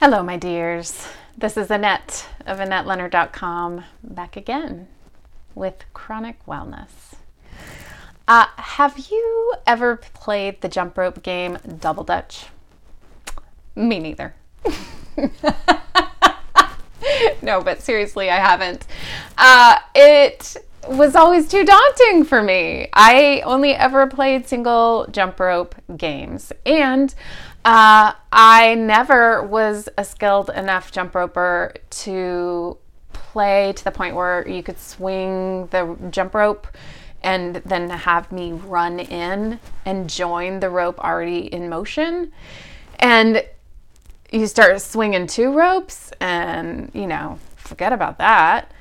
Hello, my dears. This is Annette of AnnetteLeonard.com back again with Chronic Wellness. Uh, have you ever played the jump rope game Double Dutch? Me neither. no, but seriously, I haven't. Uh, it was always too daunting for me. I only ever played single jump rope games. And uh, I never was a skilled enough jump roper to play to the point where you could swing the jump rope and then have me run in and join the rope already in motion. And you start swinging two ropes, and you know, forget about that.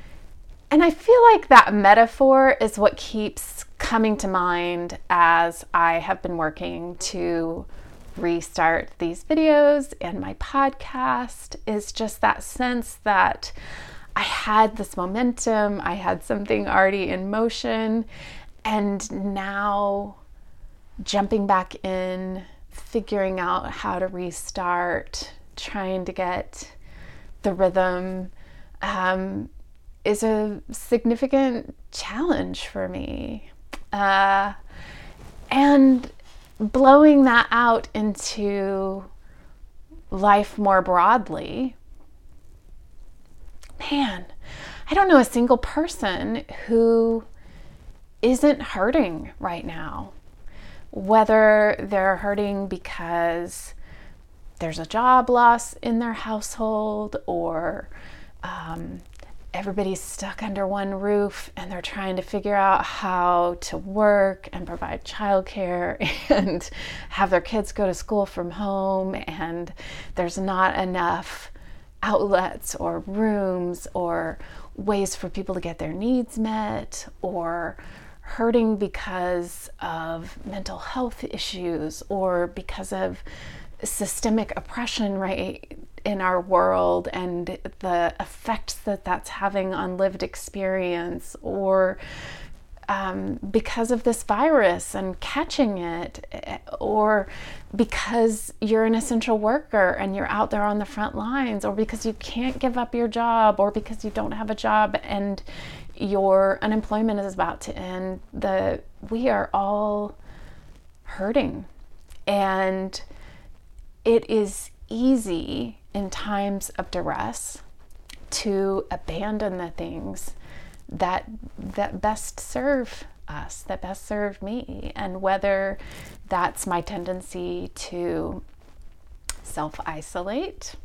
And I feel like that metaphor is what keeps coming to mind as I have been working to restart these videos and my podcast is just that sense that I had this momentum, I had something already in motion, and now jumping back in, figuring out how to restart, trying to get the rhythm um, is a significant challenge for me. Uh, and blowing that out into life more broadly, man, I don't know a single person who isn't hurting right now. Whether they're hurting because there's a job loss in their household or um, everybody's stuck under one roof and they're trying to figure out how to work and provide childcare and have their kids go to school from home and there's not enough outlets or rooms or ways for people to get their needs met or hurting because of mental health issues or because of systemic oppression right in our world and the effects that that's having on lived experience or um, because of this virus and catching it, or because you're an essential worker and you're out there on the front lines, or because you can't give up your job, or because you don't have a job and your unemployment is about to end. The we are all hurting, and it is easy in times of duress to abandon the things that that best serve us, that best serve me, and whether that's my tendency to self isolate.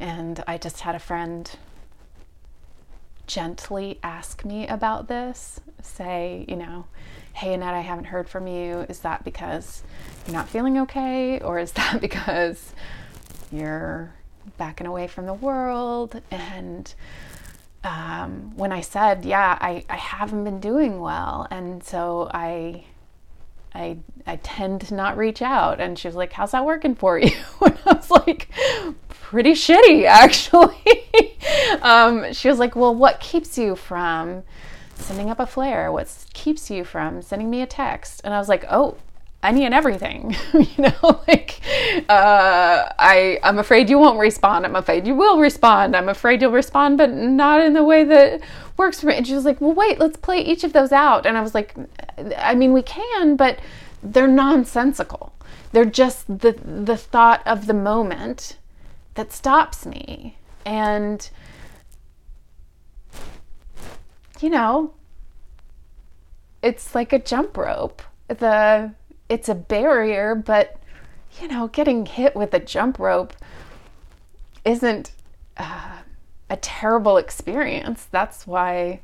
And I just had a friend gently ask me about this, say, you know, hey, Annette, I haven't heard from you. Is that because you're not feeling okay? Or is that because you're backing away from the world? And um, when I said, yeah, I, I haven't been doing well. And so I, I, I tend to not reach out. And she was like, how's that working for you? and I was like, pretty shitty, actually. um, she was like, well, what keeps you from sending up a flare? What keeps you from sending me a text? And I was like, oh, any and everything you know like uh, i i'm afraid you won't respond. I'm afraid you will respond. I'm afraid you'll respond but not in the way that works for me. And she was like well wait let's play each of those out. And i was like i mean we can but they're nonsensical. They're just the the thought of the moment that stops me. And you know it's like a jump rope. The it's a barrier, but you know, getting hit with a jump rope isn't uh, a terrible experience. That's why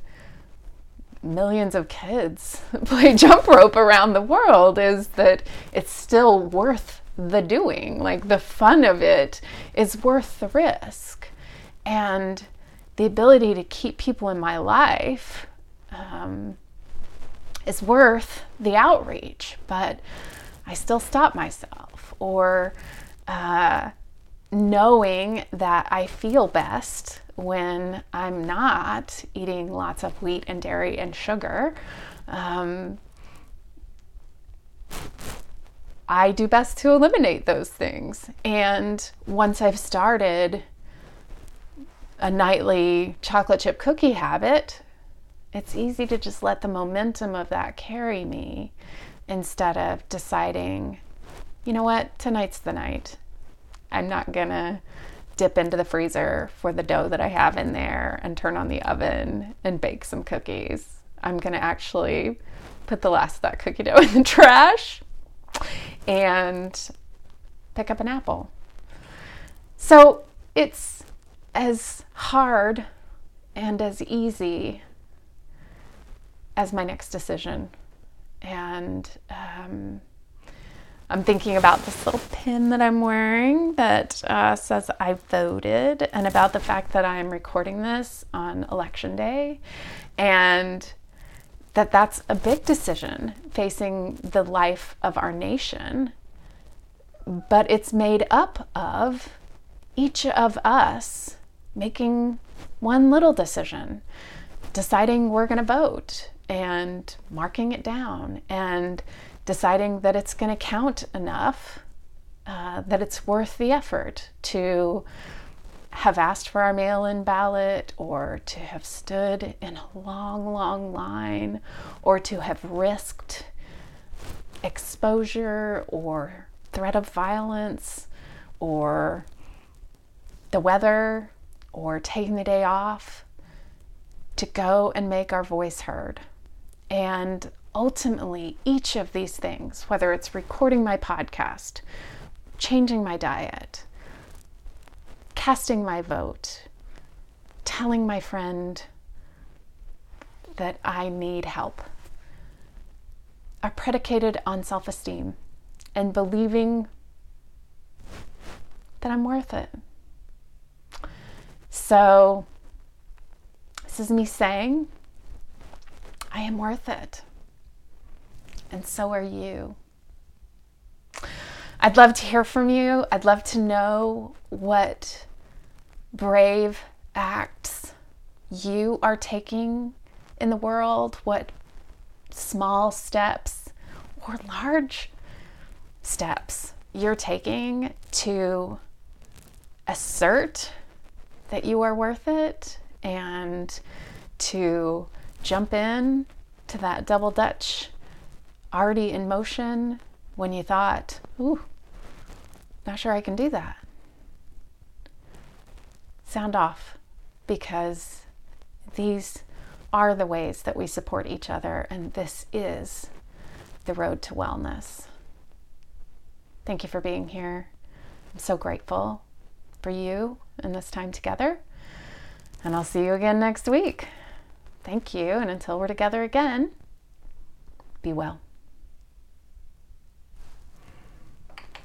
millions of kids play jump rope around the world is that it's still worth the doing. Like the fun of it is worth the risk. And the ability to keep people in my life um, is worth the outreach, but I still stop myself. Or uh, knowing that I feel best when I'm not eating lots of wheat and dairy and sugar. Um, I do best to eliminate those things. And once I've started a nightly chocolate chip cookie habit, it's easy to just let the momentum of that carry me instead of deciding, you know what, tonight's the night. I'm not gonna dip into the freezer for the dough that I have in there and turn on the oven and bake some cookies. I'm gonna actually put the last of that cookie dough in the trash and pick up an apple. So it's as hard and as easy as my next decision. And um, I'm thinking about this little pin that I'm wearing that uh, says I voted, and about the fact that I'm recording this on election day, and that that's a big decision facing the life of our nation. But it's made up of each of us making one little decision, deciding we're going to vote and marking it down and deciding that it's going to count enough, uh, that it's worth the effort to have asked for our mail in ballot or to have stood in a long, long line or to have risked exposure or threat of violence or the weather or taking the day off to go and make our voice heard. And ultimately, each of these things, whether it's recording my podcast, changing my diet, casting my vote, telling my friend that I need help, are predicated on self esteem and believing that I'm worth it. So, this is me saying, I am worth it and so are you. I'd love to hear from you. I'd love to know what brave acts you are taking in the world, what small steps or large steps you're taking to assert that you are worth it and to jump in to that double dutch already in motion when you thought, ooh, not sure I can do that. Sound off because these are the ways that we support each other, and this is the road to wellness. Thank you for being here. I'm so grateful for you and this time together. And I'll see you again next week. Thank you. And until we're together again, be well.